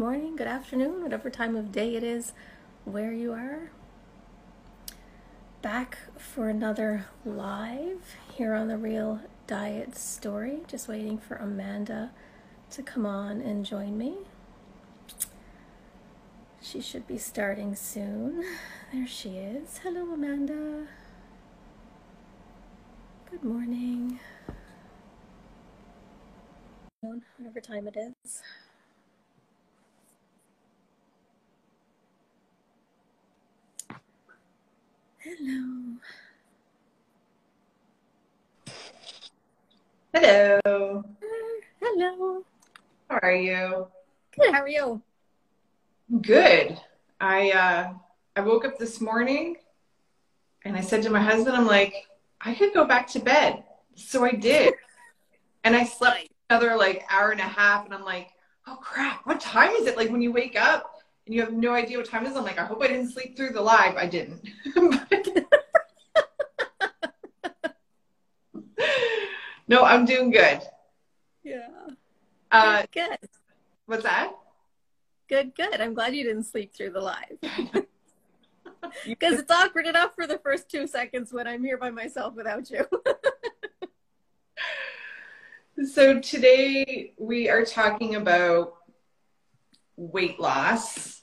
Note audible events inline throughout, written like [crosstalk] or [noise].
Morning, good afternoon, whatever time of day it is where you are. Back for another live here on the Real Diet Story. Just waiting for Amanda to come on and join me. She should be starting soon. There she is. Hello, Amanda. Good morning. Whatever time it is. Hello. Hello. Hello. How are you? Good. How are you? Good. I uh I woke up this morning and I said to my husband, I'm like, I could go back to bed. So I did. [laughs] and I slept another like hour and a half and I'm like, oh crap, what time is it? Like when you wake up and you have no idea what time it is, I'm like, I hope I didn't sleep through the live. I didn't. [laughs] no, I'm doing good. Yeah. Uh, good. What's that? Good, good. I'm glad you didn't sleep through the live. [laughs] [laughs] Because it's awkward enough for the first two seconds when I'm here by myself without you. [laughs] so today we are talking about weight loss,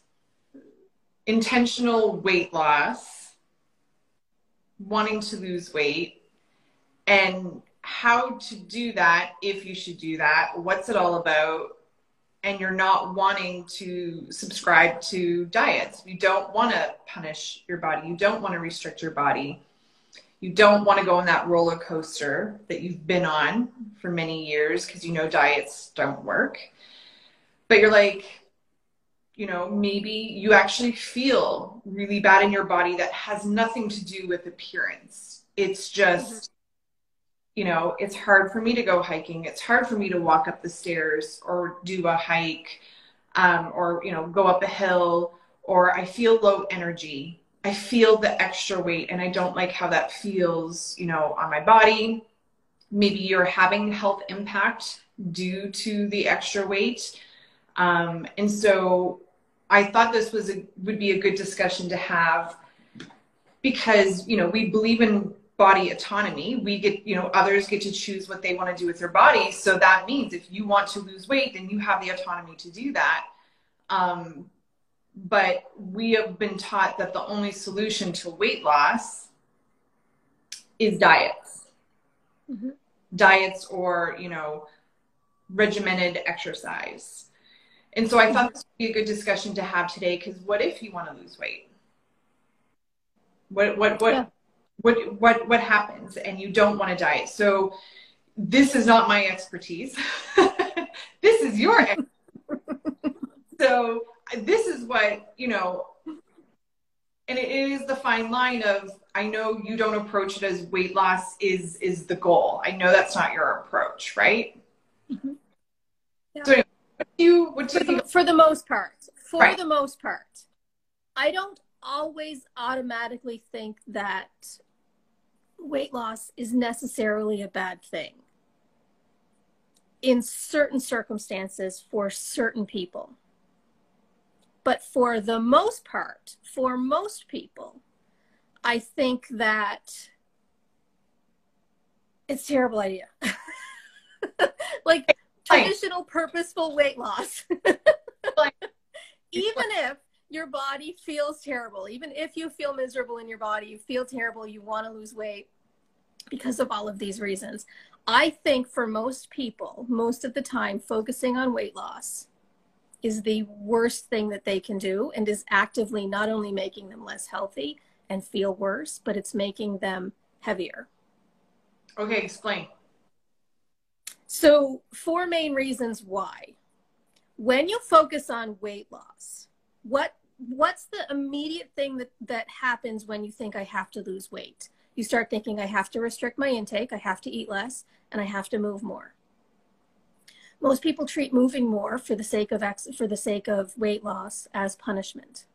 intentional weight loss, wanting to lose weight, and how to do that if you should do that. What's it all about? And you're not wanting to subscribe to diets. You don't want to punish your body. You don't want to restrict your body. You don't want to go on that roller coaster that you've been on for many years because you know diets don't work. But you're like, you know, maybe you actually feel really bad in your body that has nothing to do with appearance. It's just, mm-hmm. You know, it's hard for me to go hiking. It's hard for me to walk up the stairs or do a hike um, or, you know, go up a hill or I feel low energy. I feel the extra weight and I don't like how that feels, you know, on my body. Maybe you're having health impact due to the extra weight. Um, and so I thought this was a, would be a good discussion to have because you know we believe in body autonomy. We get you know others get to choose what they want to do with their body. So that means if you want to lose weight, then you have the autonomy to do that. Um, but we have been taught that the only solution to weight loss is diets, mm-hmm. diets or you know regimented exercise. And so I thought this would be a good discussion to have today because what if you want to lose weight? What what what yeah. What what what happens and you don't want to diet? So this is not my expertise. [laughs] this is your [laughs] so this is what you know and it is the fine line of i know you don't approach it as weight loss is is the goal i know that's not your approach right mm-hmm. yeah. so what do you what do for, you the, for the most part for right. the most part i don't always automatically think that weight loss is necessarily a bad thing in certain circumstances for certain people. But for the most part for most people i think that it's a terrible idea. [laughs] Like traditional purposeful weight loss. [laughs] even if your body feels terrible, even if you feel miserable in your body, you feel terrible, you want to lose weight because of all of these reasons. I think for most people, most of the time, focusing on weight loss is the worst thing that they can do and is actively not only making them less healthy and feel worse, but it's making them heavier. Okay, explain. So, four main reasons why. when you focus on weight loss, what what's the immediate thing that that happens when you think I have to lose weight? You start thinking I have to restrict my intake, I have to eat less, and I have to move more. Most people treat moving more for the sake of ex- for the sake of weight loss as punishment.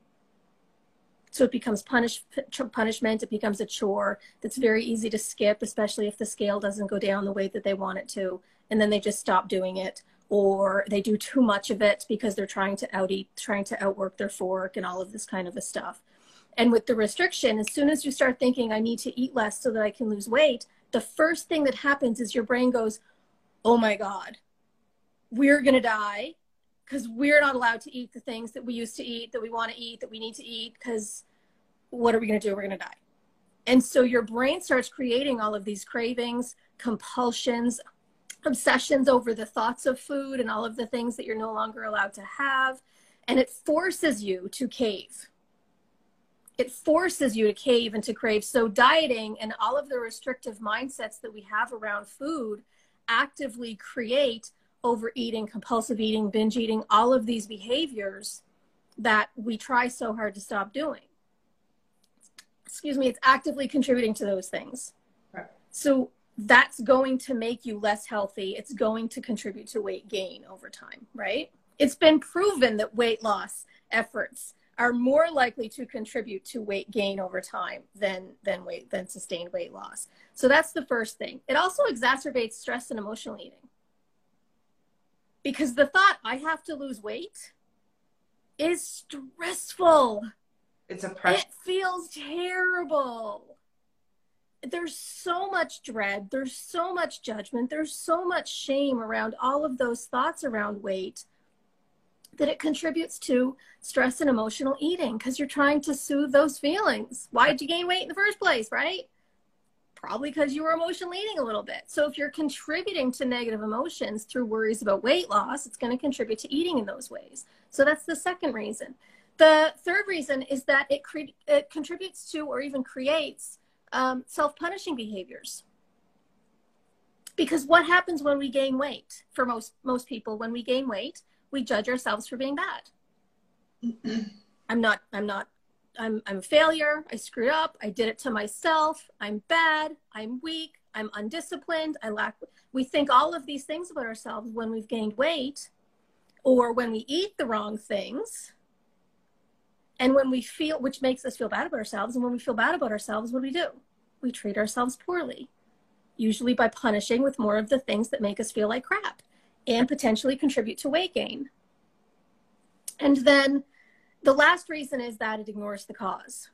So it becomes punish, punishment. It becomes a chore that's very easy to skip, especially if the scale doesn't go down the way that they want it to. And then they just stop doing it or they do too much of it because they're trying to out eat, trying to outwork their fork and all of this kind of a stuff. And with the restriction, as soon as you start thinking, I need to eat less so that I can lose weight, the first thing that happens is your brain goes, Oh my God, we're going to die because we're not allowed to eat the things that we used to eat, that we want to eat, that we need to eat, because what are we going to do? We're going to die. And so your brain starts creating all of these cravings, compulsions, obsessions over the thoughts of food and all of the things that you're no longer allowed to have. And it forces you to cave. It forces you to cave and to crave. So, dieting and all of the restrictive mindsets that we have around food actively create overeating, compulsive eating, binge eating, all of these behaviors that we try so hard to stop doing. Excuse me, it's actively contributing to those things. Right. So that's going to make you less healthy. It's going to contribute to weight gain over time, right? It's been proven that weight loss efforts are more likely to contribute to weight gain over time than than weight than sustained weight loss. So that's the first thing. It also exacerbates stress and emotional eating because the thought I have to lose weight is stressful. It's a pressure. It feels terrible. There's so much dread. There's so much judgment. There's so much shame around all of those thoughts around weight that it contributes to stress and emotional eating because you're trying to soothe those feelings. Why did you gain weight in the first place, right? probably because you were emotionally eating a little bit. So if you're contributing to negative emotions through worries about weight loss, it's going to contribute to eating in those ways. So that's the second reason. The third reason is that it, cre- it contributes to or even creates um, self punishing behaviors. Because what happens when we gain weight? For most most people, when we gain weight, we judge ourselves for being bad. [clears throat] I'm not I'm not I'm, I'm a failure. I screwed up. I did it to myself. I'm bad. I'm weak. I'm undisciplined. I lack. We think all of these things about ourselves when we've gained weight or when we eat the wrong things. And when we feel, which makes us feel bad about ourselves. And when we feel bad about ourselves, what do we do? We treat ourselves poorly, usually by punishing with more of the things that make us feel like crap and potentially contribute to weight gain. And then the last reason is that it ignores the cause.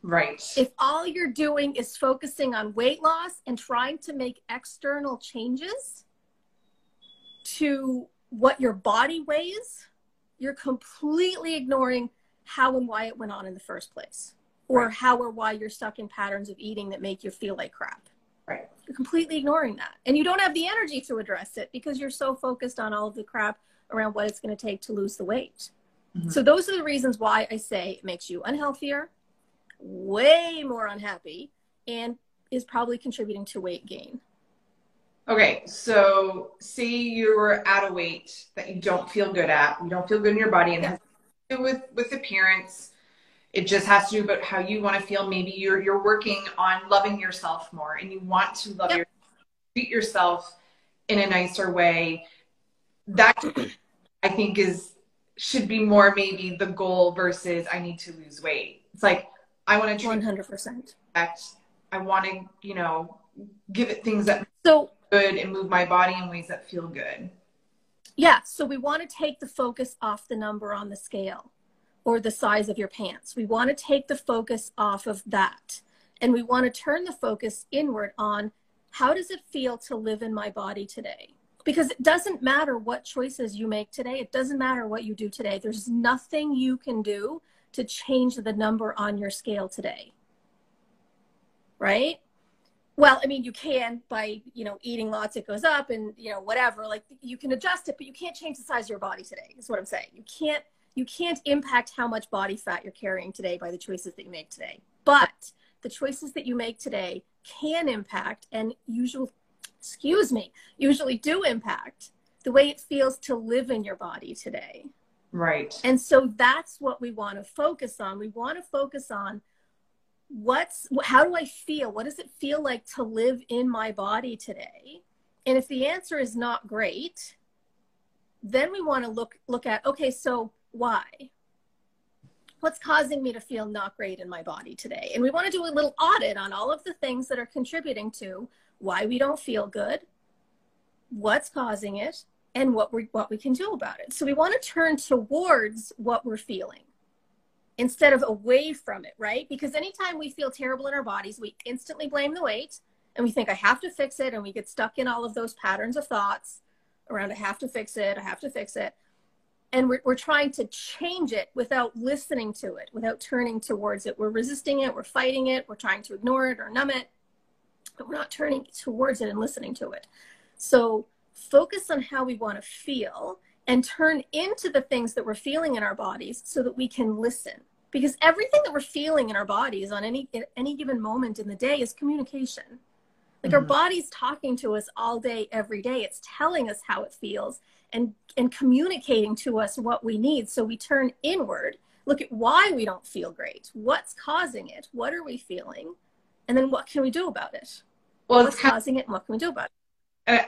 Right. If all you're doing is focusing on weight loss and trying to make external changes to what your body weighs, you're completely ignoring how and why it went on in the first place, or right. how or why you're stuck in patterns of eating that make you feel like crap. Right. You're completely ignoring that. And you don't have the energy to address it because you're so focused on all of the crap around what it's going to take to lose the weight. Mm-hmm. So those are the reasons why I say it makes you unhealthier, way more unhappy, and is probably contributing to weight gain. Okay, so say you're at a weight that you don't feel good at, you don't feel good in your body, and yeah. has to do with with appearance. It just has to do about how you want to feel. Maybe you're you're working on loving yourself more, and you want to love yep. your treat yourself in a nicer way. That I think is should be more maybe the goal versus I need to lose weight. It's like I want to one hundred percent. That i want to you know give it things that so good and move my body in ways that feel good. Yeah, so we want to take the focus off the number on the scale or the size of your pants. We want to take the focus off of that. And we want to turn the focus inward on how does it feel to live in my body today? because it doesn't matter what choices you make today it doesn't matter what you do today there's nothing you can do to change the number on your scale today right well i mean you can by you know eating lots it goes up and you know whatever like you can adjust it but you can't change the size of your body today is what i'm saying you can't you can't impact how much body fat you're carrying today by the choices that you make today but the choices that you make today can impact and usually excuse me, usually do impact the way it feels to live in your body today. Right. And so that's what we want to focus on. We want to focus on what's how do I feel? What does it feel like to live in my body today? And if the answer is not great, then we want to look look at okay, so why? What's causing me to feel not great in my body today? And we want to do a little audit on all of the things that are contributing to why we don't feel good, what's causing it, and what we what we can do about it. So we want to turn towards what we're feeling instead of away from it, right? Because anytime we feel terrible in our bodies, we instantly blame the weight and we think I have to fix it and we get stuck in all of those patterns of thoughts around I have to fix it, I have to fix it. And we're, we're trying to change it without listening to it, without turning towards it. We're resisting it, we're fighting it, we're trying to ignore it or numb it, but we're not turning towards it and listening to it. So focus on how we want to feel and turn into the things that we're feeling in our bodies so that we can listen because everything that we're feeling in our bodies on any any given moment in the day is communication. Like mm-hmm. our body's talking to us all day every day. It's telling us how it feels and and communicating to us what we need. So we turn inward look at why we don't feel great what's causing it what are we feeling and then what can we do about it? Well what's causing it and what can we do about it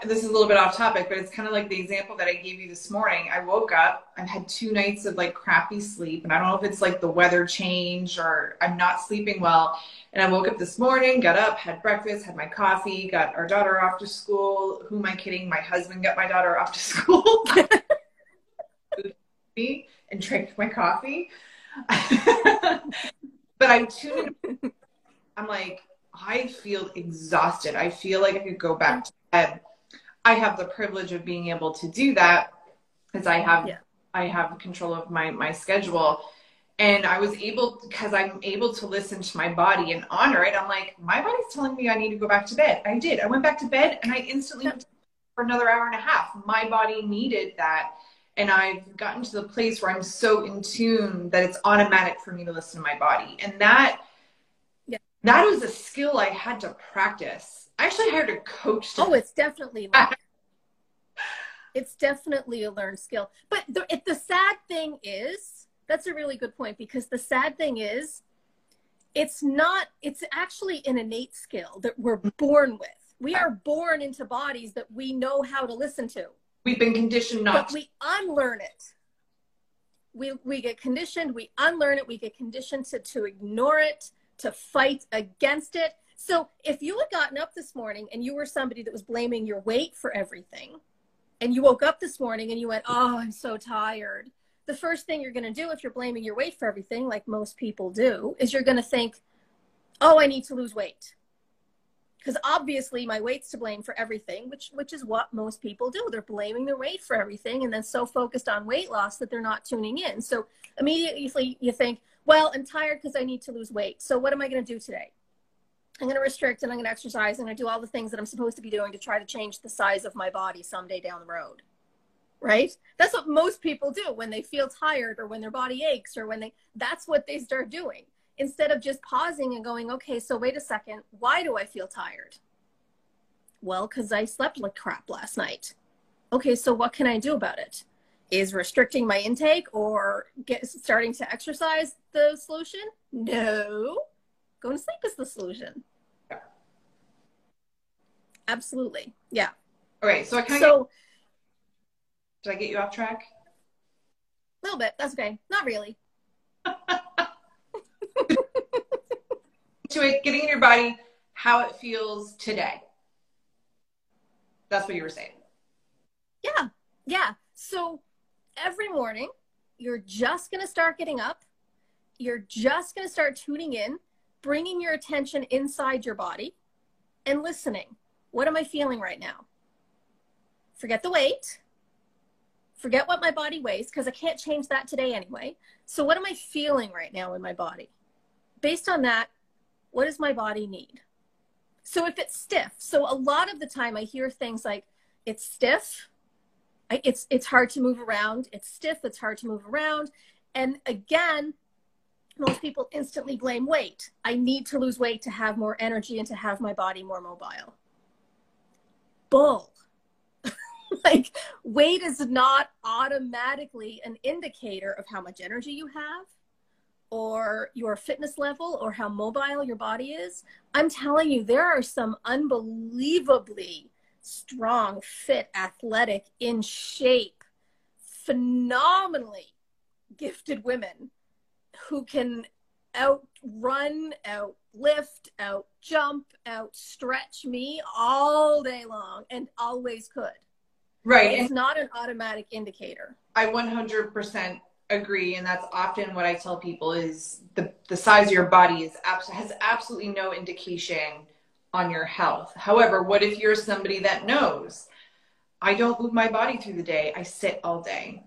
this is a little bit off topic, but it's kind of like the example that I gave you this morning. I woke up, I've had two nights of like crappy sleep, and I don't know if it's like the weather change or I'm not sleeping well. And I woke up this morning, got up, had breakfast, had my coffee, got our daughter off to school. Who am I kidding? My husband got my daughter off to school. [laughs] and drank my coffee. [laughs] but I'm tuning. I'm like, I feel exhausted. I feel like I could go back to bed I have the privilege of being able to do that because I have yeah. I have control of my my schedule. And I was able because I'm able to listen to my body and honor it. I'm like, my body's telling me I need to go back to bed. I did. I went back to bed and I instantly went for another hour and a half. My body needed that. And I've gotten to the place where I'm so in tune that it's automatic for me to listen to my body. And that yeah. that was a skill I had to practice I actually hired a coach. Oh, it's definitely [laughs] like, it's definitely a learned skill. But the, it, the sad thing is, that's a really good point because the sad thing is, it's not. It's actually an innate skill that we're mm-hmm. born with. We are born into bodies that we know how to listen to. We've been conditioned not. But we unlearn it. We we get conditioned. We unlearn it. We get conditioned to to ignore it, to fight against it so if you had gotten up this morning and you were somebody that was blaming your weight for everything, and you woke up this morning and you went, Oh, I'm so tired. The first thing you're going to do if you're blaming your weight for everything, like most people do, is you're going to think, Oh, I need to lose weight. Because obviously my weight's to blame for everything, which which is what most people do. They're blaming their weight for everything and then so focused on weight loss that they're not tuning in. So immediately you think, well, I'm tired because I need to lose weight. So what am I going to do today? I'm going to restrict and I'm going to exercise and I do all the things that I'm supposed to be doing to try to change the size of my body someday down the road. Right? That's what most people do when they feel tired or when their body aches or when they, that's what they start doing instead of just pausing and going, okay, so wait a second, why do I feel tired? Well, because I slept like crap last night. Okay, so what can I do about it? Is restricting my intake or get starting to exercise the solution? No. Going to sleep is the solution. Yeah. Absolutely. Yeah. All right. so I kind of. So, get, did I get you off track? A little bit. That's okay. Not really. [laughs] [laughs] to it, getting in your body, how it feels today. That's what you were saying. Yeah. Yeah. So every morning, you're just going to start getting up. You're just going to start tuning in, bringing your attention inside your body and listening. What am I feeling right now? Forget the weight. Forget what my body weighs because I can't change that today anyway. So, what am I feeling right now in my body? Based on that, what does my body need? So, if it's stiff, so a lot of the time I hear things like, it's stiff, it's, it's hard to move around, it's stiff, it's hard to move around. And again, most people instantly blame weight. I need to lose weight to have more energy and to have my body more mobile bull. [laughs] like weight is not automatically an indicator of how much energy you have or your fitness level or how mobile your body is. I'm telling you, there are some unbelievably strong, fit, athletic, in shape, phenomenally gifted women who can outrun, outlift, out jump, outstretch me all day long and always could. Right. It's not an automatic indicator. I 100% agree. And that's often what I tell people is the, the size of your body is abs- has absolutely no indication on your health. However, what if you're somebody that knows I don't move my body through the day, I sit all day?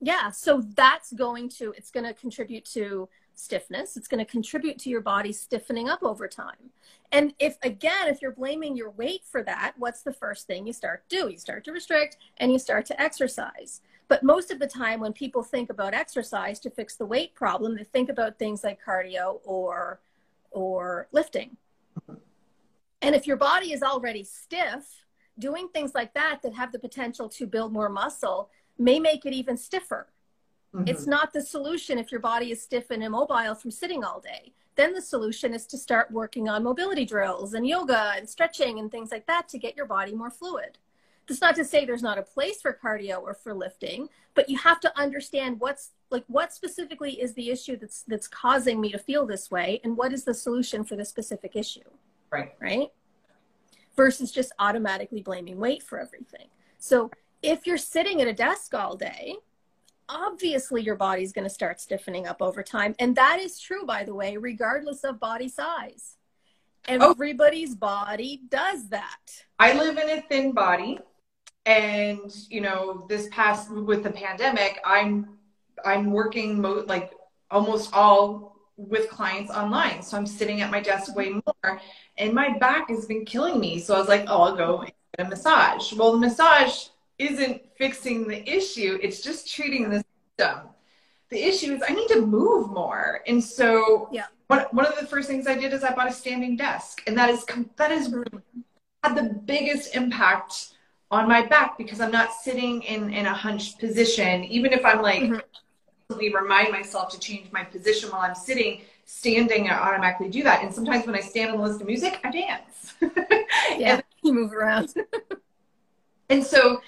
Yeah, so that's going to it's going to contribute to stiffness. It's going to contribute to your body stiffening up over time. And if again, if you're blaming your weight for that, what's the first thing you start do? You start to restrict and you start to exercise. But most of the time when people think about exercise to fix the weight problem, they think about things like cardio or or lifting. And if your body is already stiff, doing things like that that have the potential to build more muscle may make it even stiffer. Mm-hmm. It's not the solution if your body is stiff and immobile from sitting all day. Then the solution is to start working on mobility drills and yoga and stretching and things like that to get your body more fluid. That's not to say there's not a place for cardio or for lifting, but you have to understand what's like what specifically is the issue that's that's causing me to feel this way and what is the solution for the specific issue. Right. Right? Versus just automatically blaming weight for everything. So if you're sitting at a desk all day, obviously your body's going to start stiffening up over time. And that is true, by the way, regardless of body size. Oh. Everybody's oh. body does that. I live in a thin body. And, you know, this past with the pandemic, I'm I'm working mo- like almost all with clients online. So I'm sitting at my desk way more and my back has been killing me. So I was like, oh, I'll go get a massage. Well, the massage isn't fixing the issue, it's just treating the symptom. The issue is I need to move more. And so yeah. one, one of the first things I did is I bought a standing desk. And that is that is had the biggest impact on my back because I'm not sitting in, in a hunched position. Even if I'm like mm-hmm. remind myself to change my position while I'm sitting, standing, I automatically do that. And sometimes when I stand and listen to music, I dance. [laughs] yeah, and, you move around. [laughs] and so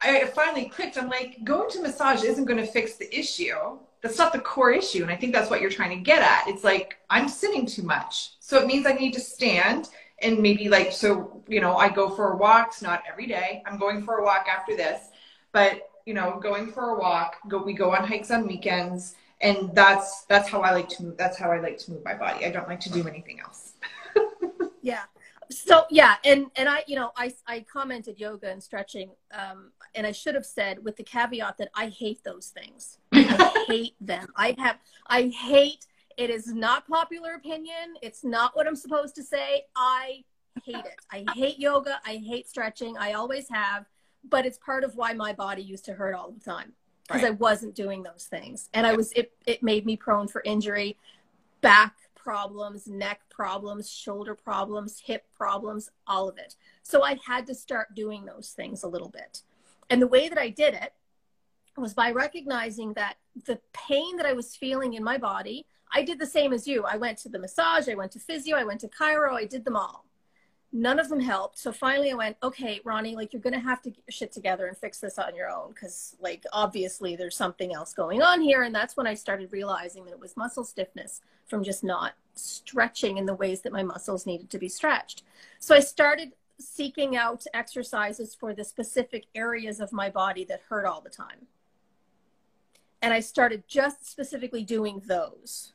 I finally clicked. I'm like, going to massage isn't going to fix the issue. That's not the core issue. And I think that's what you're trying to get at. It's like, I'm sitting too much. So it means I need to stand and maybe like, so, you know, I go for walks, not every day. I'm going for a walk after this, but you know, going for a walk, go, we go on hikes on weekends. And that's, that's how I like to move. That's how I like to move my body. I don't like to do anything else. [laughs] yeah so yeah and and i you know i i commented yoga and stretching um and i should have said with the caveat that i hate those things. I [laughs] hate them. I have i hate it is not popular opinion. It's not what i'm supposed to say. I hate it. I hate yoga. I hate stretching. I always have but it's part of why my body used to hurt all the time because right. i wasn't doing those things. And i was it it made me prone for injury back problems, neck problems, shoulder problems, hip problems, all of it. So I had to start doing those things a little bit. And the way that I did it was by recognizing that the pain that I was feeling in my body, I did the same as you. I went to the massage, I went to physio, I went to chiro, I did them all none of them helped. So finally I went, okay, Ronnie, like you're going to have to get your shit together and fix this on your own. Cause like, obviously there's something else going on here. And that's when I started realizing that it was muscle stiffness from just not stretching in the ways that my muscles needed to be stretched. So I started seeking out exercises for the specific areas of my body that hurt all the time. And I started just specifically doing those.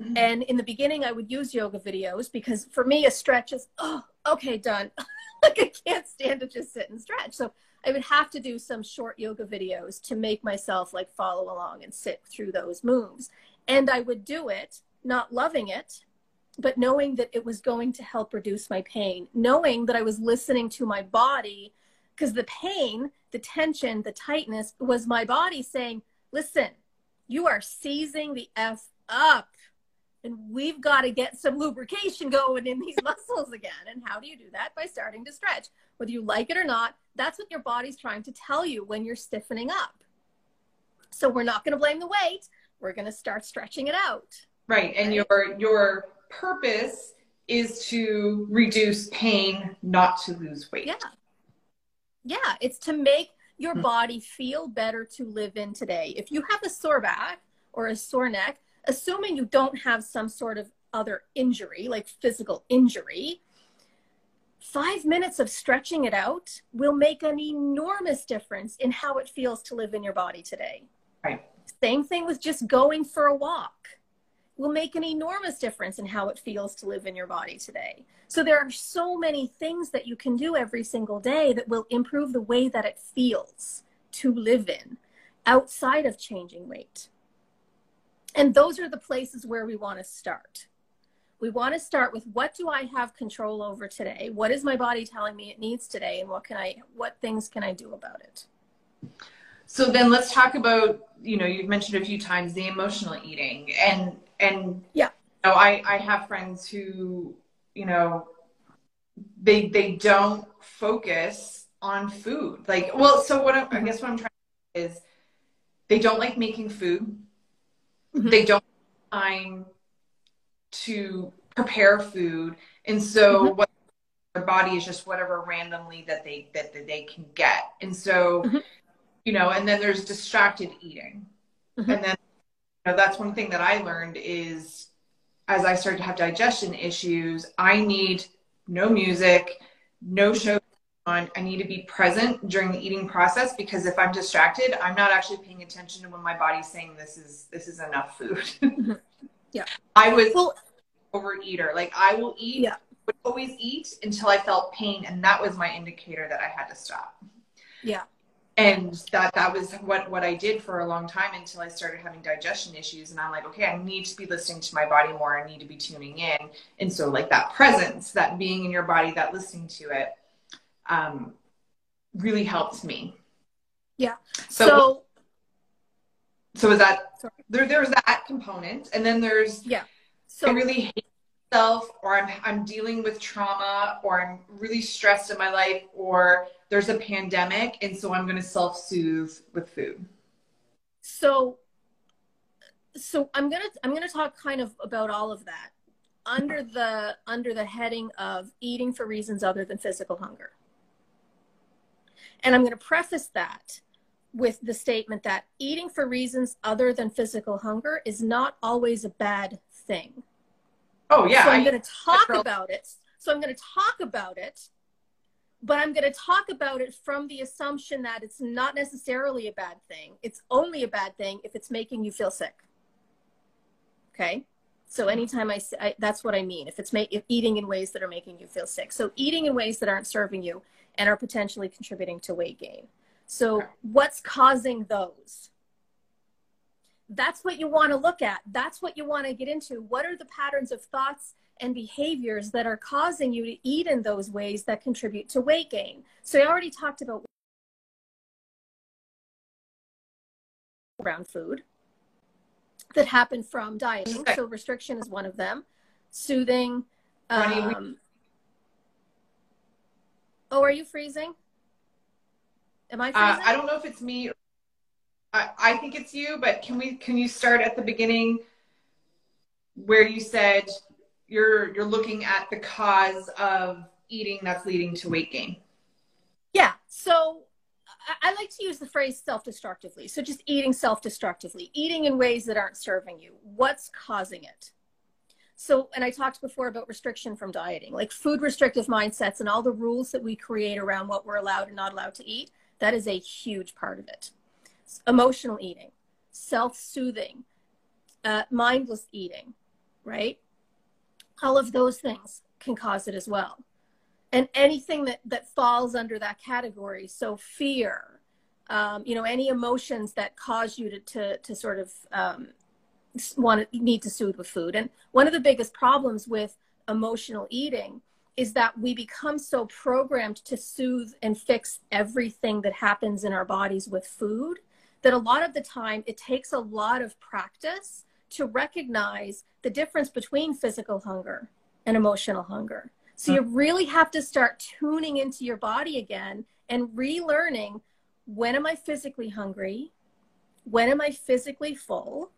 Mm-hmm. And in the beginning, I would use yoga videos because for me, a stretch is, oh, okay, done. [laughs] like I can't stand to just sit and stretch. So I would have to do some short yoga videos to make myself like follow along and sit through those moves. And I would do it, not loving it, but knowing that it was going to help reduce my pain, knowing that I was listening to my body because the pain, the tension, the tightness was my body saying, listen, you are seizing the F up and we've got to get some lubrication going in these [laughs] muscles again. And how do you do that? By starting to stretch. Whether you like it or not, that's what your body's trying to tell you when you're stiffening up. So we're not going to blame the weight. We're going to start stretching it out. Right. And your your purpose is to reduce pain, not to lose weight. Yeah. Yeah, it's to make your mm-hmm. body feel better to live in today. If you have a sore back or a sore neck, assuming you don't have some sort of other injury, like physical injury, five minutes of stretching it out will make an enormous difference in how it feels to live in your body today. Right. Same thing with just going for a walk will make an enormous difference in how it feels to live in your body today. So there are so many things that you can do every single day that will improve the way that it feels to live in outside of changing weight. And those are the places where we want to start. We want to start with what do I have control over today? What is my body telling me it needs today and what can I what things can I do about it? So then let's talk about, you know, you've mentioned a few times the emotional eating and and yeah you know, I, I have friends who you know they they don't focus on food like well so what I'm, i mm-hmm. guess what i'm trying to is they don't like making food mm-hmm. they don't have time to prepare food and so mm-hmm. what their body is just whatever randomly that they that, that they can get and so mm-hmm. you know and then there's distracted eating mm-hmm. and then know, that's one thing that I learned is as I started to have digestion issues, I need no music, no show on. I need to be present during the eating process because if I'm distracted, I'm not actually paying attention to when my body's saying this is this is enough food. [laughs] yeah. I was well, overeater. Like I will eat, yeah. would always eat until I felt pain and that was my indicator that I had to stop. Yeah and that that was what what I did for a long time until I started having digestion issues and I'm like okay I need to be listening to my body more I need to be tuning in and so like that presence that being in your body that listening to it um really helped me. Yeah. So so, so is that sorry. there there's that component and then there's yeah. So I really hate myself or I'm I'm dealing with trauma or I'm really stressed in my life or there's a pandemic and so i'm going to self-soothe with food. So so i'm going to i'm going to talk kind of about all of that under the under the heading of eating for reasons other than physical hunger and i'm going to preface that with the statement that eating for reasons other than physical hunger is not always a bad thing oh yeah so i'm going to talk about it so i'm going to talk about it but I'm going to talk about it from the assumption that it's not necessarily a bad thing. It's only a bad thing if it's making you feel sick. Okay? So anytime I, say, I that's what I mean. If it's ma- if eating in ways that are making you feel sick. So eating in ways that aren't serving you and are potentially contributing to weight gain. So what's causing those? That's what you want to look at. That's what you want to get into. What are the patterns of thoughts and behaviors that are causing you to eat in those ways that contribute to weight gain. So I already talked about around food that happen from dieting. So restriction is one of them. Soothing. Um, oh, are you freezing? Am I freezing? Uh, I don't know if it's me. I, I think it's you, but can we can you start at the beginning where you said you're you're looking at the cause of eating that's leading to weight gain. Yeah. So I, like to use the phrase self-destructively. So just eating self-destructively, eating in ways that aren't serving you. What's causing it? So, and I talked before about restriction from dieting, like food restrictive mindsets and all the rules that we create around what we're allowed and not allowed to eat. That is a huge part of it. Emotional eating, self soothing, uh, mindless eating, right? all of those things can cause it as well and anything that that falls under that category so fear um, you know any emotions that cause you to to, to sort of um, want to need to soothe with food and one of the biggest problems with emotional eating is that we become so programmed to soothe and fix everything that happens in our bodies with food that a lot of the time it takes a lot of practice to recognize the difference between physical hunger and emotional hunger. So hmm. you really have to start tuning into your body again and relearning when am I physically hungry? When am I physically full?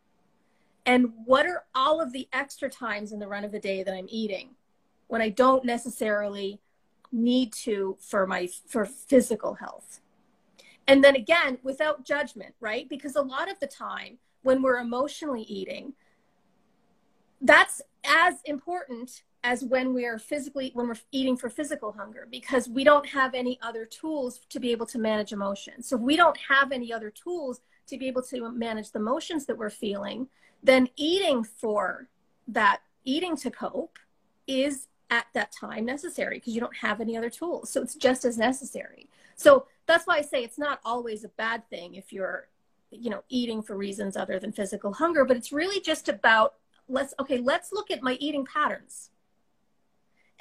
And what are all of the extra times in the run of the day that I'm eating when I don't necessarily need to for my for physical health? And then again, without judgment, right? Because a lot of the time when we're emotionally eating, that's as important as when we're physically when we're eating for physical hunger because we don't have any other tools to be able to manage emotions so if we don't have any other tools to be able to manage the emotions that we're feeling then eating for that eating to cope is at that time necessary because you don't have any other tools. So it's just as necessary. So that's why i say it's not always a bad thing if you're you know eating for reasons other than physical hunger but it's really just about let's okay let's look at my eating patterns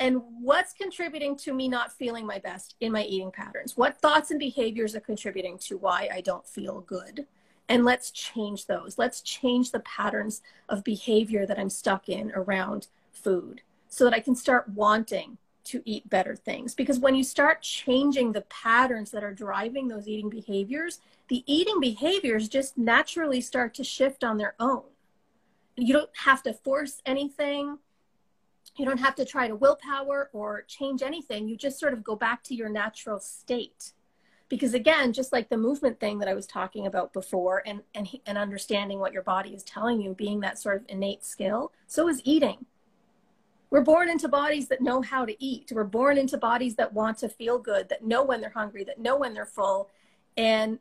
and what's contributing to me not feeling my best in my eating patterns? What thoughts and behaviors are contributing to why i don't feel good? And let's change those. Let's change the patterns of behavior that i'm stuck in around food so that i can start wanting to eat better things. Because when you start changing the patterns that are driving those eating behaviors the eating behaviors just naturally start to shift on their own. You don't have to force anything you don't have to try to willpower or change anything. You just sort of go back to your natural state. Because again just like the movement thing that i was talking about before and and and understanding what your body is telling you being that sort of innate skill so is eating. We're born into bodies that know how to eat. We're born into bodies that want to feel good that know when they're hungry that know when they're full. And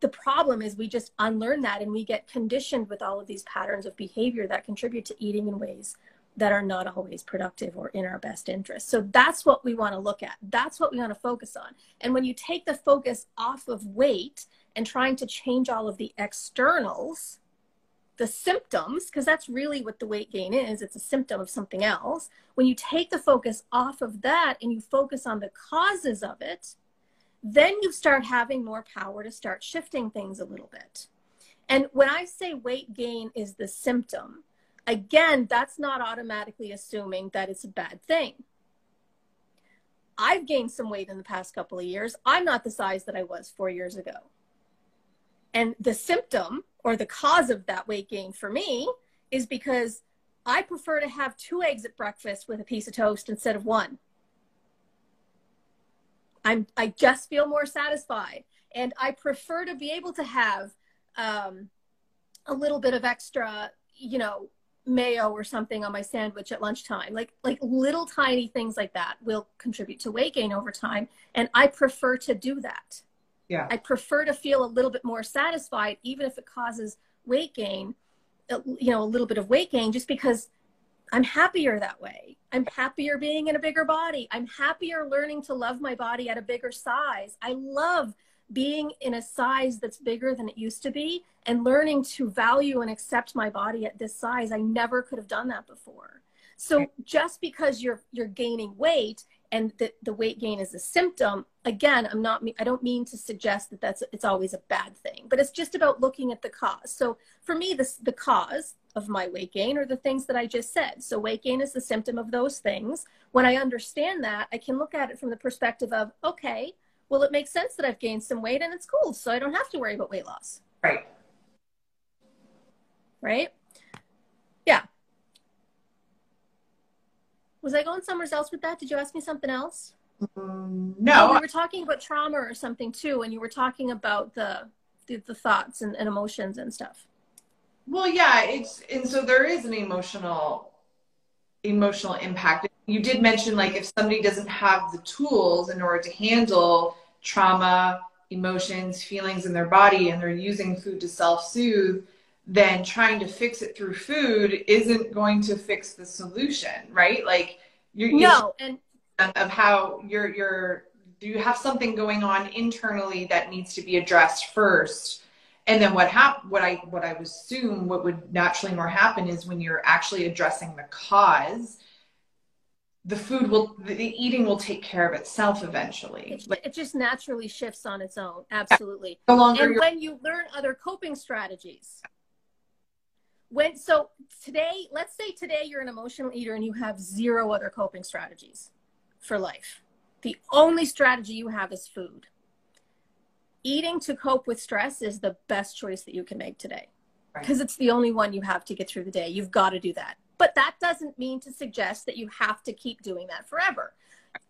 the problem is we just unlearn that and we get conditioned with all of these patterns of behavior that contribute to eating in ways that are not always productive or in our best interest. So that's what we want to look at. That's what we want to focus on. And when you take the focus off of weight and trying to change all of the externals, the symptoms, because that's really what the weight gain is, it's a symptom of something else. When you take the focus off of that and you focus on the causes of it, then you start having more power to start shifting things a little bit. And when I say weight gain is the symptom, again, that's not automatically assuming that it's a bad thing. I've gained some weight in the past couple of years. I'm not the size that I was four years ago. And the symptom or the cause of that weight gain for me is because I prefer to have two eggs at breakfast with a piece of toast instead of one. I'm, I just feel more satisfied. And I prefer to be able to have um, a little bit of extra, you know, mayo or something on my sandwich at lunchtime. Like like little tiny things like that will contribute to weight gain over time and i prefer to do that. Yeah. I prefer to feel a little bit more satisfied even if it causes weight gain you know a little bit of weight gain just because i'm happier that way. I'm happier being in a bigger body. I'm happier learning to love my body at a bigger size. I love being in a size that's bigger than it used to be and learning to value and accept my body at this size i never could have done that before. So just because you're you're gaining weight and the, the weight gain is a symptom again i'm not i don't mean to suggest that that's it's always a bad thing but it's just about looking at the cause. So for me this the cause of my weight gain are the things that i just said. So weight gain is the symptom of those things. When i understand that i can look at it from the perspective of okay well, it makes sense that I've gained some weight and it's cool. So I don't have to worry about weight loss. Right. Right? Yeah. Was I going somewhere else with that? Did you ask me something else? Um, no. Oh, we were talking about trauma or something too, and you were talking about the the, the thoughts and, and emotions and stuff. Well, yeah, it's and so there is an emotional emotional impact. You did mention like if somebody doesn't have the tools in order to handle trauma, emotions, feelings in their body, and they're using food to self soothe, then trying to fix it through food isn't going to fix the solution, right? Like you're no, and of how you're you're do you have something going on internally that needs to be addressed first? And then what hap- what I what I would assume what would naturally more happen is when you're actually addressing the cause the food will the eating will take care of itself eventually. It, it just naturally shifts on its own absolutely. No longer and when you learn other coping strategies when so today let's say today you're an emotional eater and you have zero other coping strategies for life. The only strategy you have is food. Eating to cope with stress is the best choice that you can make today because right. it's the only one you have to get through the day. You've got to do that but that doesn't mean to suggest that you have to keep doing that forever.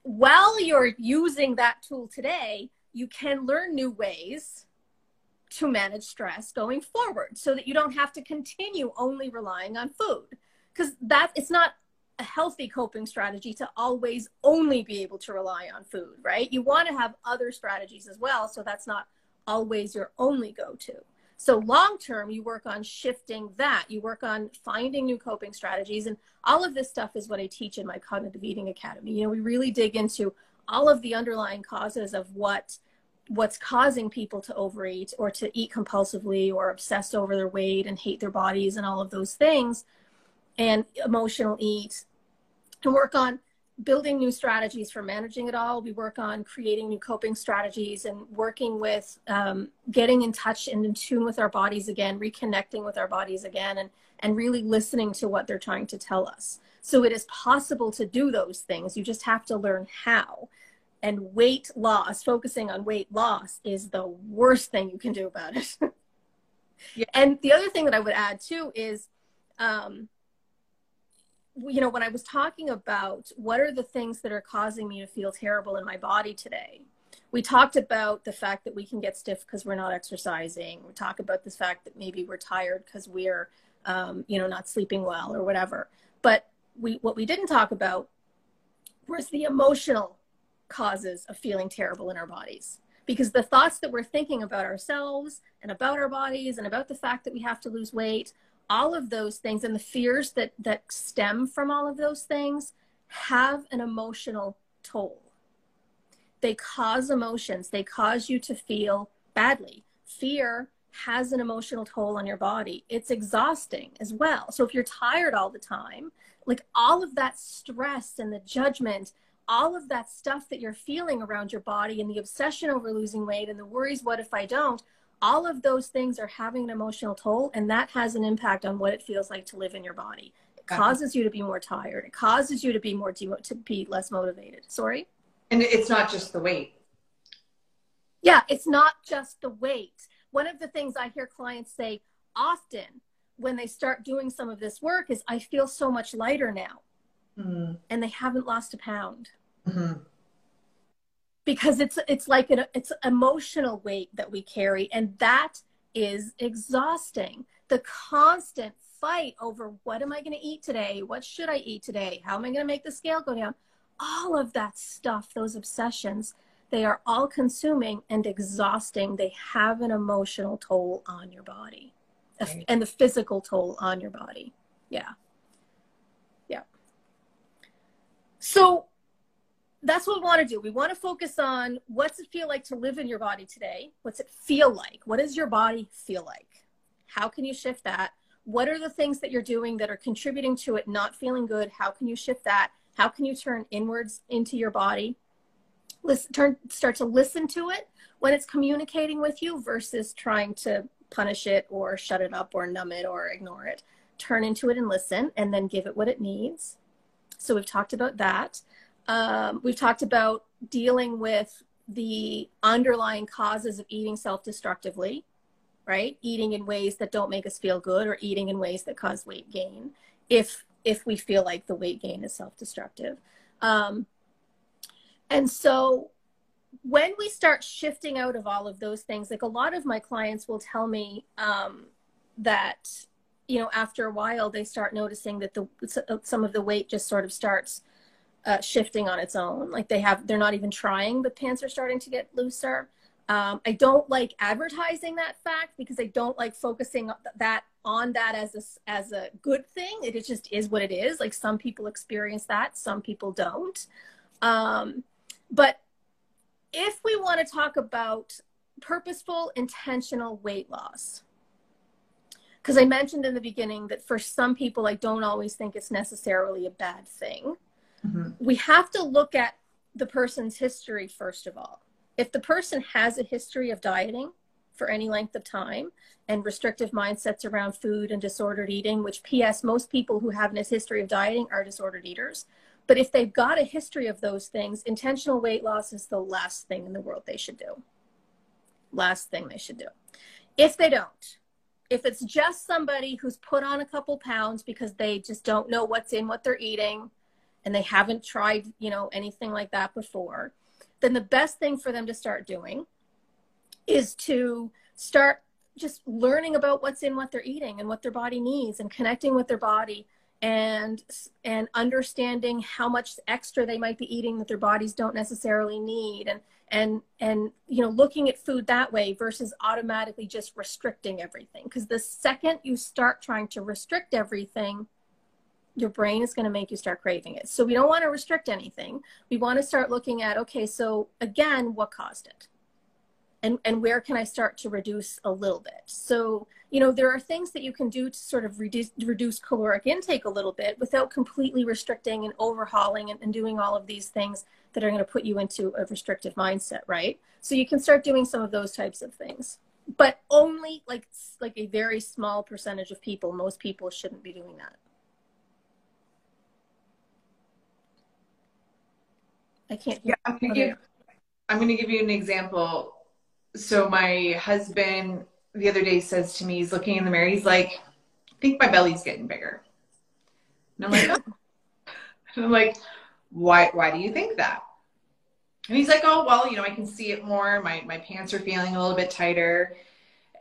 While you're using that tool today you can learn new ways to manage stress going forward so that you don't have to continue only relying on food. Because that it's not a healthy coping strategy to always only be able to rely on food right? You want to have other strategies as well so that's not always your only go-to so long term you work on shifting that. You work on finding new coping strategies and all of this stuff is what i teach in my cognitive eating academy. You know we really dig into all of the underlying causes of what what's causing people to overeat or to eat compulsively or obsess over their weight and hate their bodies and all of those things and emotional eat and work on building new strategies for managing it all we work on creating new coping strategies and working with um, getting in touch and in tune with our bodies again reconnecting with our bodies again and and really listening to what they're trying to tell us so it is possible to do those things you just have to learn how and weight loss, focusing on weight loss is the worst thing you can do about it. [laughs] yeah. And the other thing that I would add too is, um, you know, when I was talking about what are the things that are causing me to feel terrible in my body today, we talked about the fact that we can get stiff because we're not exercising. We talk about the fact that maybe we're tired because we're, um, you know, not sleeping well or whatever. But we, what we didn't talk about was the emotional causes of feeling terrible in our bodies because the thoughts that we're thinking about ourselves and about our bodies and about the fact that we have to lose weight all of those things and the fears that that stem from all of those things have an emotional toll. They cause emotions. They cause you to feel badly. Fear has an emotional toll on your body. It's exhausting as well. So if you're tired all the time like all of that stress and the judgment all of that stuff that you're feeling around your body and the obsession over losing weight and the worries, what if I don't? All of those things are having an emotional toll, and that has an impact on what it feels like to live in your body. It causes you to be more tired. It causes you to be more de- to be less motivated. Sorry. And it's not just the weight. Yeah, it's not just the weight. One of the things I hear clients say often when they start doing some of this work is, I feel so much lighter now mm-hmm. and they haven't lost a pound. Mm-hmm. Because it's it's like an it's emotional weight that we carry, and that is exhausting. The constant fight over what am I going to eat today? What should I eat today? How am I going to make the scale go down? All of that stuff, those obsessions, they are all consuming and exhausting. They have an emotional toll on your body right. and the physical toll on your body. Yeah. Yeah. So that's what we want to do. We want to focus on what's it feel like to live in your body today? What's it feel like? What does your body feel like? How can you shift that? What are the things that you're doing that are contributing to it not feeling good? How can you shift that? How can you turn inwards into your body? Listen, turn, start to listen to it when it's communicating with you versus trying to punish it or shut it up or numb it or ignore it. Turn into it and listen and then give it what it needs so we've talked about that. Um, we've talked about dealing with the underlying causes of eating self destructively, right? Eating in ways that don't make us feel good or eating in ways that cause weight gain if if we feel like the weight gain is self destructive. Um, and so when we start shifting out of all of those things, like a lot of my clients will tell me um, that you know, after a while, they start noticing that the some of the weight just sort of starts uh, shifting on its own. Like they have, they're not even trying, but pants are starting to get looser. Um, I don't like advertising that fact because I don't like focusing that on that as a as a good thing. It just is what it is. Like some people experience that, some people don't. Um, but if we want to talk about purposeful, intentional weight loss, because I mentioned in the beginning that for some people, I don't always think it's necessarily a bad thing. Mm-hmm. We have to look at the person's history first of all. If the person has a history of dieting, for any length of time and restrictive mindsets around food and disordered eating, which PS, most people who have a history of dieting are disordered eaters. But if they've got a history of those things, intentional weight loss is the last thing in the world they should do. Last thing they should do. If they don't, if it's just somebody who's put on a couple pounds because they just don't know what's in what they're eating and they haven't tried, you know, anything like that before, then the best thing for them to start doing is to start just learning about what's in what they're eating and what their body needs and connecting with their body and and understanding how much extra they might be eating that their bodies don't necessarily need and and and you know looking at food that way versus automatically just restricting everything. Because the second you start trying to restrict everything your brain is going to make you start craving it. So we don't want to restrict anything. We want to start looking at okay so again what caused it? And and where can i start to reduce a little bit? So you know there are things that you can do to sort of reduce reduce caloric intake a little bit without completely restricting and overhauling and, and doing all of these things that are going to put you into a restrictive mindset right? So you can start doing some of those types of things. But only like like a very small percentage of people most people shouldn't be doing that i can't yeah i'm gonna give i'm gonna give you an example so my husband the other day says to me, he's looking in the mirror, he's like, I think my belly's getting bigger. And I'm like, oh. [laughs] and [laughs] I'm like, why why do you think that? And he's like, oh well, you know, I can see it more. My my pants are feeling a little bit tighter.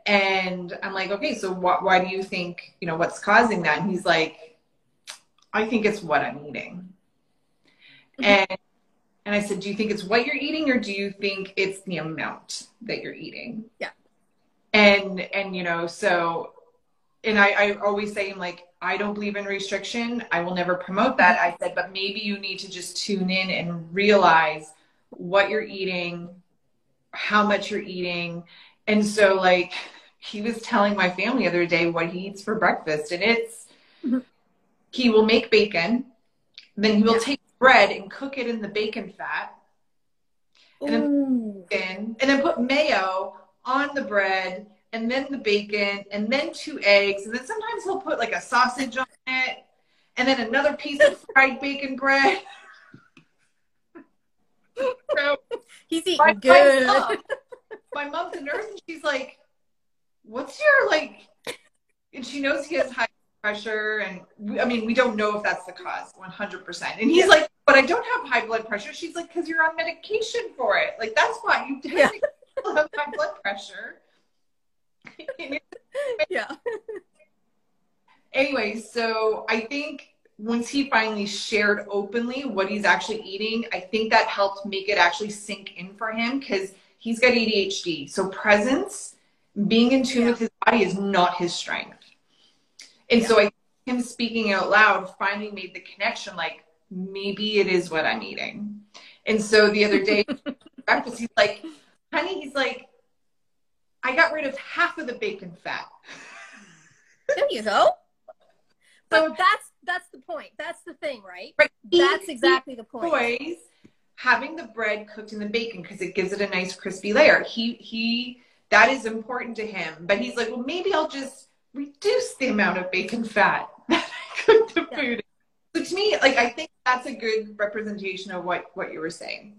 And I'm like, okay, so wh- why do you think, you know, what's causing that? And he's like, I think it's what I'm eating. Mm-hmm. And and I said, Do you think it's what you're eating or do you think it's the amount that you're eating? Yeah. And and you know, so and I, I always say I'm like I don't believe in restriction. I will never promote that. I said, but maybe you need to just tune in and realize what you're eating, how much you're eating. And so like he was telling my family the other day what he eats for breakfast and it's mm-hmm. he will make bacon, then he will yeah. take bread and cook it in the bacon fat. And then, bacon, and then put mayo on the bread and then the bacon and then two eggs. And then sometimes he'll put like a sausage on it and then another piece of fried bacon bread. [laughs] so, He's eating my, good. My, mom, my mom's a nurse and she's like, what's your like, and she knows he has high pressure and we, I mean we don't know if that's the cause 100% and he's like but I don't have high blood pressure she's like because you're on medication for it like that's why you yeah. have high blood pressure [laughs] yeah anyway so I think once he finally shared openly what he's actually eating I think that helped make it actually sink in for him because he's got ADHD so presence being in tune yeah. with his body is not his strength and yeah. so I him speaking out loud finally made the connection like maybe it is what I'm eating. And so the other day [laughs] breakfast, he's like, honey, he's like, I got rid of half of the bacon fat. There you go. But so, that's that's the point. That's the thing, right? right. That's exactly the point. Boys having the bread cooked in the bacon because it gives it a nice crispy layer. He he that is important to him. But he's like, well, maybe I'll just reduce the amount of bacon fat [laughs] that I cook the yeah. food. To me, like I think that's a good representation of what what you were saying.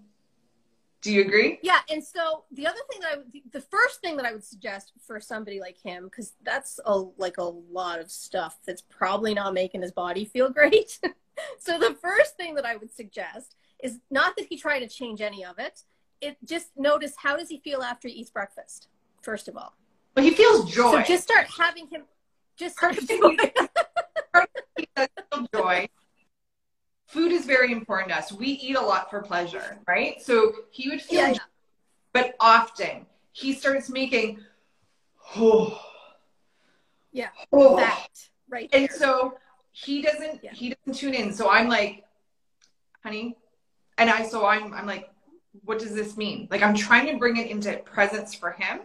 Do you agree? Yeah, and so the other thing that I would, the first thing that I would suggest for somebody like him, because that's a like a lot of stuff that's probably not making his body feel great. [laughs] so the first thing that I would suggest is not that he try to change any of it. It just notice how does he feel after he eats breakfast. First of all, but he feels joy. So just start having him. Just start [laughs] joy. joy. Food is very important to us. We eat a lot for pleasure, right? So he would feel, yeah. but often he starts making, oh, [sighs] yeah, [sighs] oh. that right. And so he doesn't yeah. he doesn't tune in. So I'm like, honey, and I so I'm I'm like, what does this mean? Like I'm trying to bring it into presence for him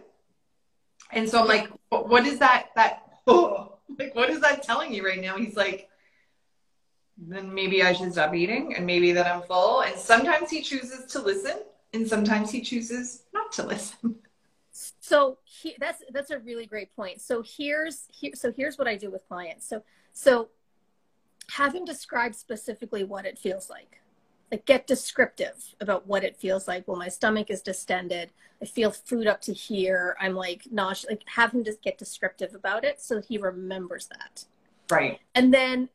and so I'm like, what is that? That oh, [laughs] like, what is that telling you right now? He's like, then maybe I should stop eating, and maybe that I'm full. And sometimes he chooses to listen, and sometimes he chooses not to listen. [laughs] So he, that's that's a really great point. So here's here, so here's what I do with clients. So so have him describe specifically what it feels like. Like get descriptive about what it feels like. Well, my stomach is distended. I feel food up to here. I'm like nauseous. Like have him just get descriptive about it so he remembers that. Right. And then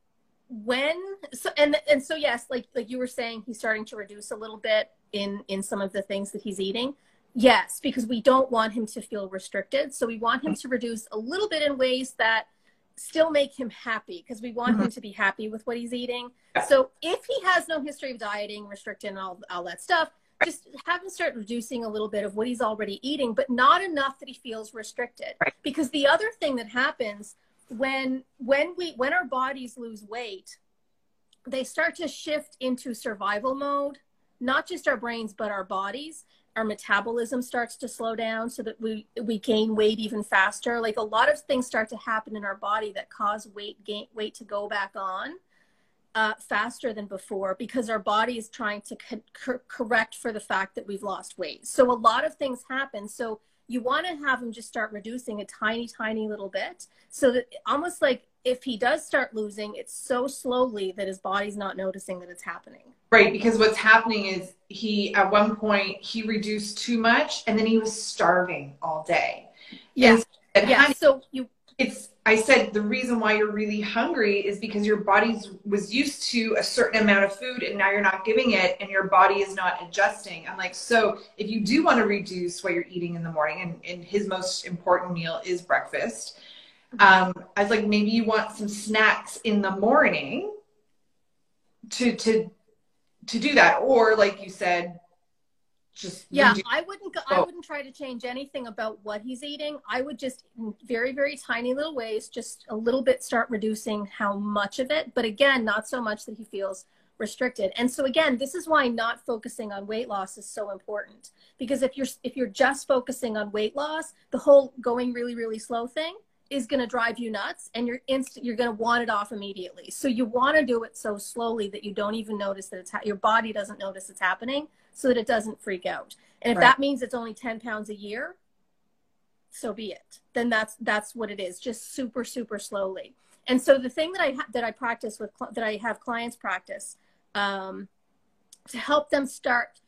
when so and and so yes, like like you were saying, he's starting to reduce a little bit in in some of the things that he's eating. Yes, because we don't want him to feel restricted. So we want him to reduce a little bit in ways that still make him happy because we want mm-hmm. him to be happy with what he's eating. So if he has no history of dieting, restricting, and all, all that stuff, just have him start reducing a little bit of what he's already eating, but not enough that he feels restricted. Right. Because the other thing that happens when when we when our bodies lose weight, they start to shift into survival mode, not just our brains but our bodies. Our metabolism starts to slow down so that we we gain weight even faster. Like a lot of things start to happen in our body that cause weight gain weight to go back on uh, faster than before because our body is trying to co- correct for the fact that we've lost weight. So a lot of things happen. So you want to have him just start reducing a tiny tiny little bit so that almost like if he does start losing it's so slowly that his body's not noticing that it's happening Right, because what's happening is he at one point he reduced too much and then he was starving all day. Yeah. yeah. so you it's I said the reason why you're really hungry is because your body's was used to a certain amount of food and now you're not giving it and your body is not adjusting. I'm like, so if you do want to reduce what you're eating in the morning and, and his most important meal is breakfast, um, I was like, maybe you want some snacks in the morning to to to do that or like you said just yeah i wouldn't go, i wouldn't try to change anything about what he's eating. I would just in very very tiny little ways just a little bit start reducing how much of it. But again not so much that he feels restricted. And so again this is why not focusing on weight loss is so important. Because if you're if you're just focusing on weight loss the whole going really really slow thing is going to drive you nuts and you're instant you're going to want it off immediately. So you want to do it so slowly that you don't even notice that it's ha- your body doesn't notice it's happening so that it doesn't freak out. And if right. that means it's only 10 pounds a year so be it. Then that's that's what it is just super super slowly. And so the thing that i ha- that i practice with cl- that i have clients practice um, to help them start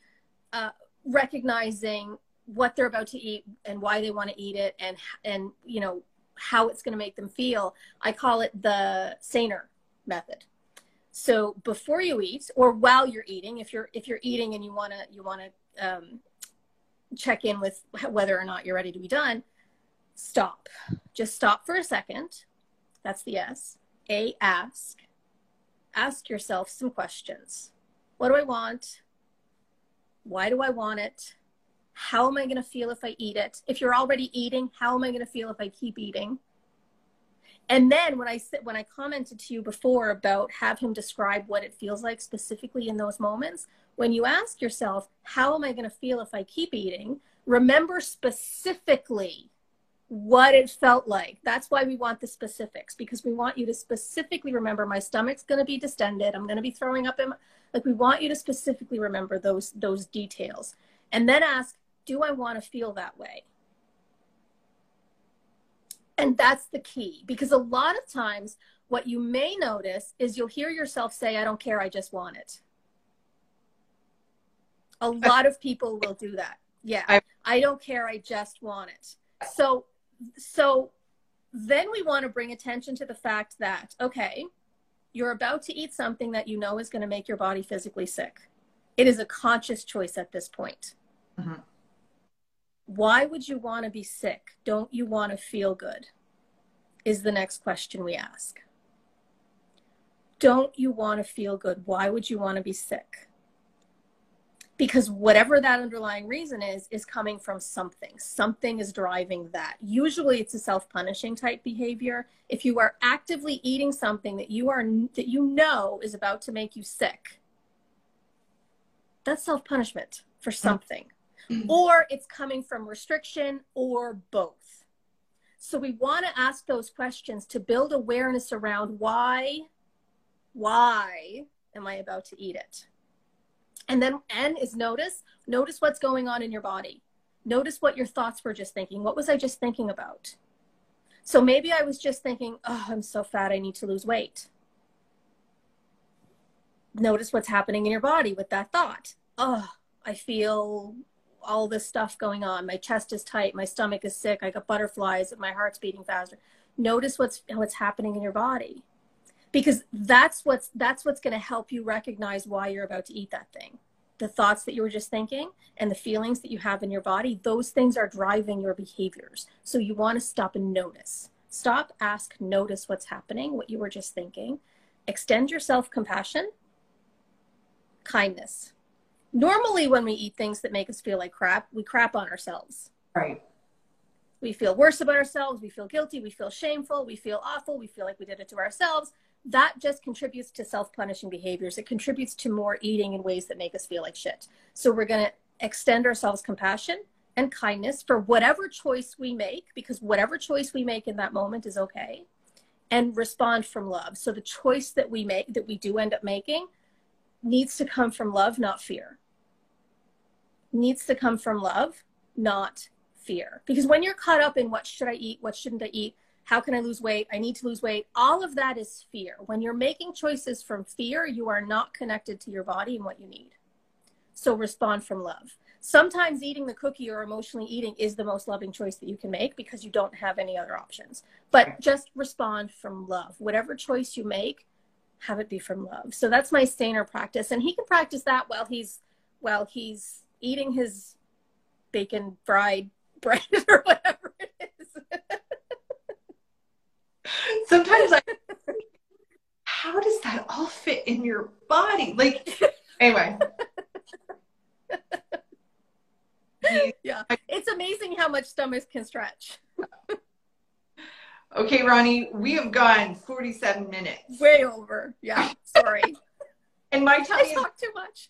uh, recognizing what they're about to eat and why they want to eat it and and you know how it's going to make them feel. I call it the Saner method. So before you eat or while you're eating, if you're if you're eating and you want to you want to um, check in with whether or not you're ready to be done, stop. Just stop for a second. That's the S. A ask. Ask yourself some questions. What do I want? Why do I want it? How am I going to feel if I eat it? If you're already eating, how am I going to feel if I keep eating? And then when I when I commented to you before about have him describe what it feels like specifically in those moments, when you ask yourself, how am I going to feel if I keep eating? Remember specifically what it felt like. That's why we want the specifics because we want you to specifically remember my stomach's going to be distended. I'm going to be throwing up in my, like we want you to specifically remember those those details. And then ask, do I want to feel that way? And that's the key because a lot of times what you may notice is you'll hear yourself say, I don't care, I just want it. A lot of people will do that. Yeah. I, I don't care, I just want it. So so then we want to bring attention to the fact that, okay, you're about to eat something that you know is going to make your body physically sick. It is a conscious choice at this point. Mm-hmm. Why would you want to be sick? Don't you want to feel good? Is the next question we ask. Don't you want to feel good? Why would you want to be sick? Because whatever that underlying reason is, is coming from something. Something is driving that. Usually it's a self-punishing type behavior. If you are actively eating something that you are that you know is about to make you sick, that's self-punishment for mm-hmm. something. [clears throat] Or it's coming from restriction or both. So we want to ask those questions to build awareness around why, why am I about to eat it? And then N is notice, notice what's going on in your body. Notice what your thoughts were just thinking. What was I just thinking about? So maybe I was just thinking, oh, I'm so fat, I need to lose weight. Notice what's happening in your body with that thought. Oh, I feel all this stuff going on. My chest is tight, my stomach is sick, I got butterflies, my heart's beating faster. Notice what's what's happening in your body. Because that's what's that's what's going to help you recognize why you're about to eat that thing the thoughts that you were just thinking and the feelings that you have in your body, those things are driving your behaviors. So you want to stop and notice. Stop, ask, notice what's happening, what you were just thinking. Extend yourself compassion, kindness. Normally, when we eat things that make us feel like crap, we crap on ourselves. Right. We feel worse about ourselves. We feel guilty. We feel shameful. We feel awful. We feel like we did it to ourselves that just contributes to self-punishing behaviors. It contributes to more eating in ways that make us feel like shit. So we're going to extend ourselves compassion and kindness for whatever choice we make, because whatever choice we make in that moment is okay, and respond from love. So the choice that we make, that we do end up making, needs to come from love, not fear. Needs to come from love, not fear. Because when you're caught up in what should I eat, what shouldn't I eat, how can I lose weight? I need to lose weight. All of that is fear. When you're making choices from fear, you are not connected to your body and what you need. So respond from love. Sometimes eating the cookie or emotionally eating is the most loving choice that you can make because you don't have any other options. But just respond from love. Whatever choice you make, have it be from love. So that's my Saner practice. And he can practice that while he's while he's eating his bacon fried [laughs] bread or whatever it is. sometimes I [laughs] how does that all fit in your body? Like anyway. [laughs] yeah. It's amazing how much stomachs can stretch. okay, Ronnie, we have gone 47 minutes. Way over. Yeah. Sorry. and my tummy I talk too much.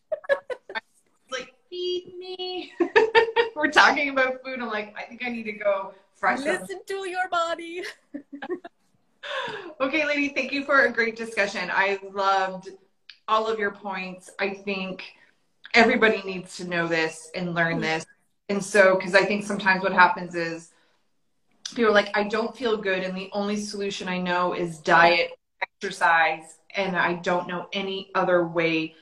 Feed me. [laughs] We're talking about food. I'm like, I think I need to go fresh. Listen up. to your body [laughs] okay, lady, thank you for a great discussion. I loved all of your points. I think everybody needs to know this and learn this. And so, because I think sometimes what happens is people are like, I don't feel good, and the only solution I know is diet, exercise, and I don't know any other way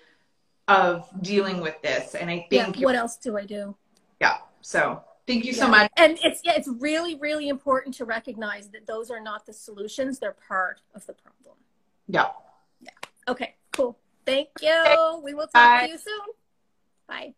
of dealing with this. And I think, yeah, what else do I do? Yeah. So Thank you so much. And it's yeah, it's really, really important to recognize that those are not the solutions, they're part of the problem. Yeah. Yeah. Okay, cool. Thank you. We will talk Bye. to you soon. Bye.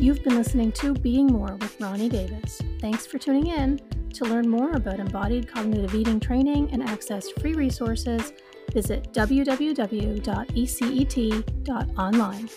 You've been listening to Being More with Ronnie Davis. Thanks for tuning in. To learn more about embodied cognitive eating training and access free resources, visit www.ecet.online.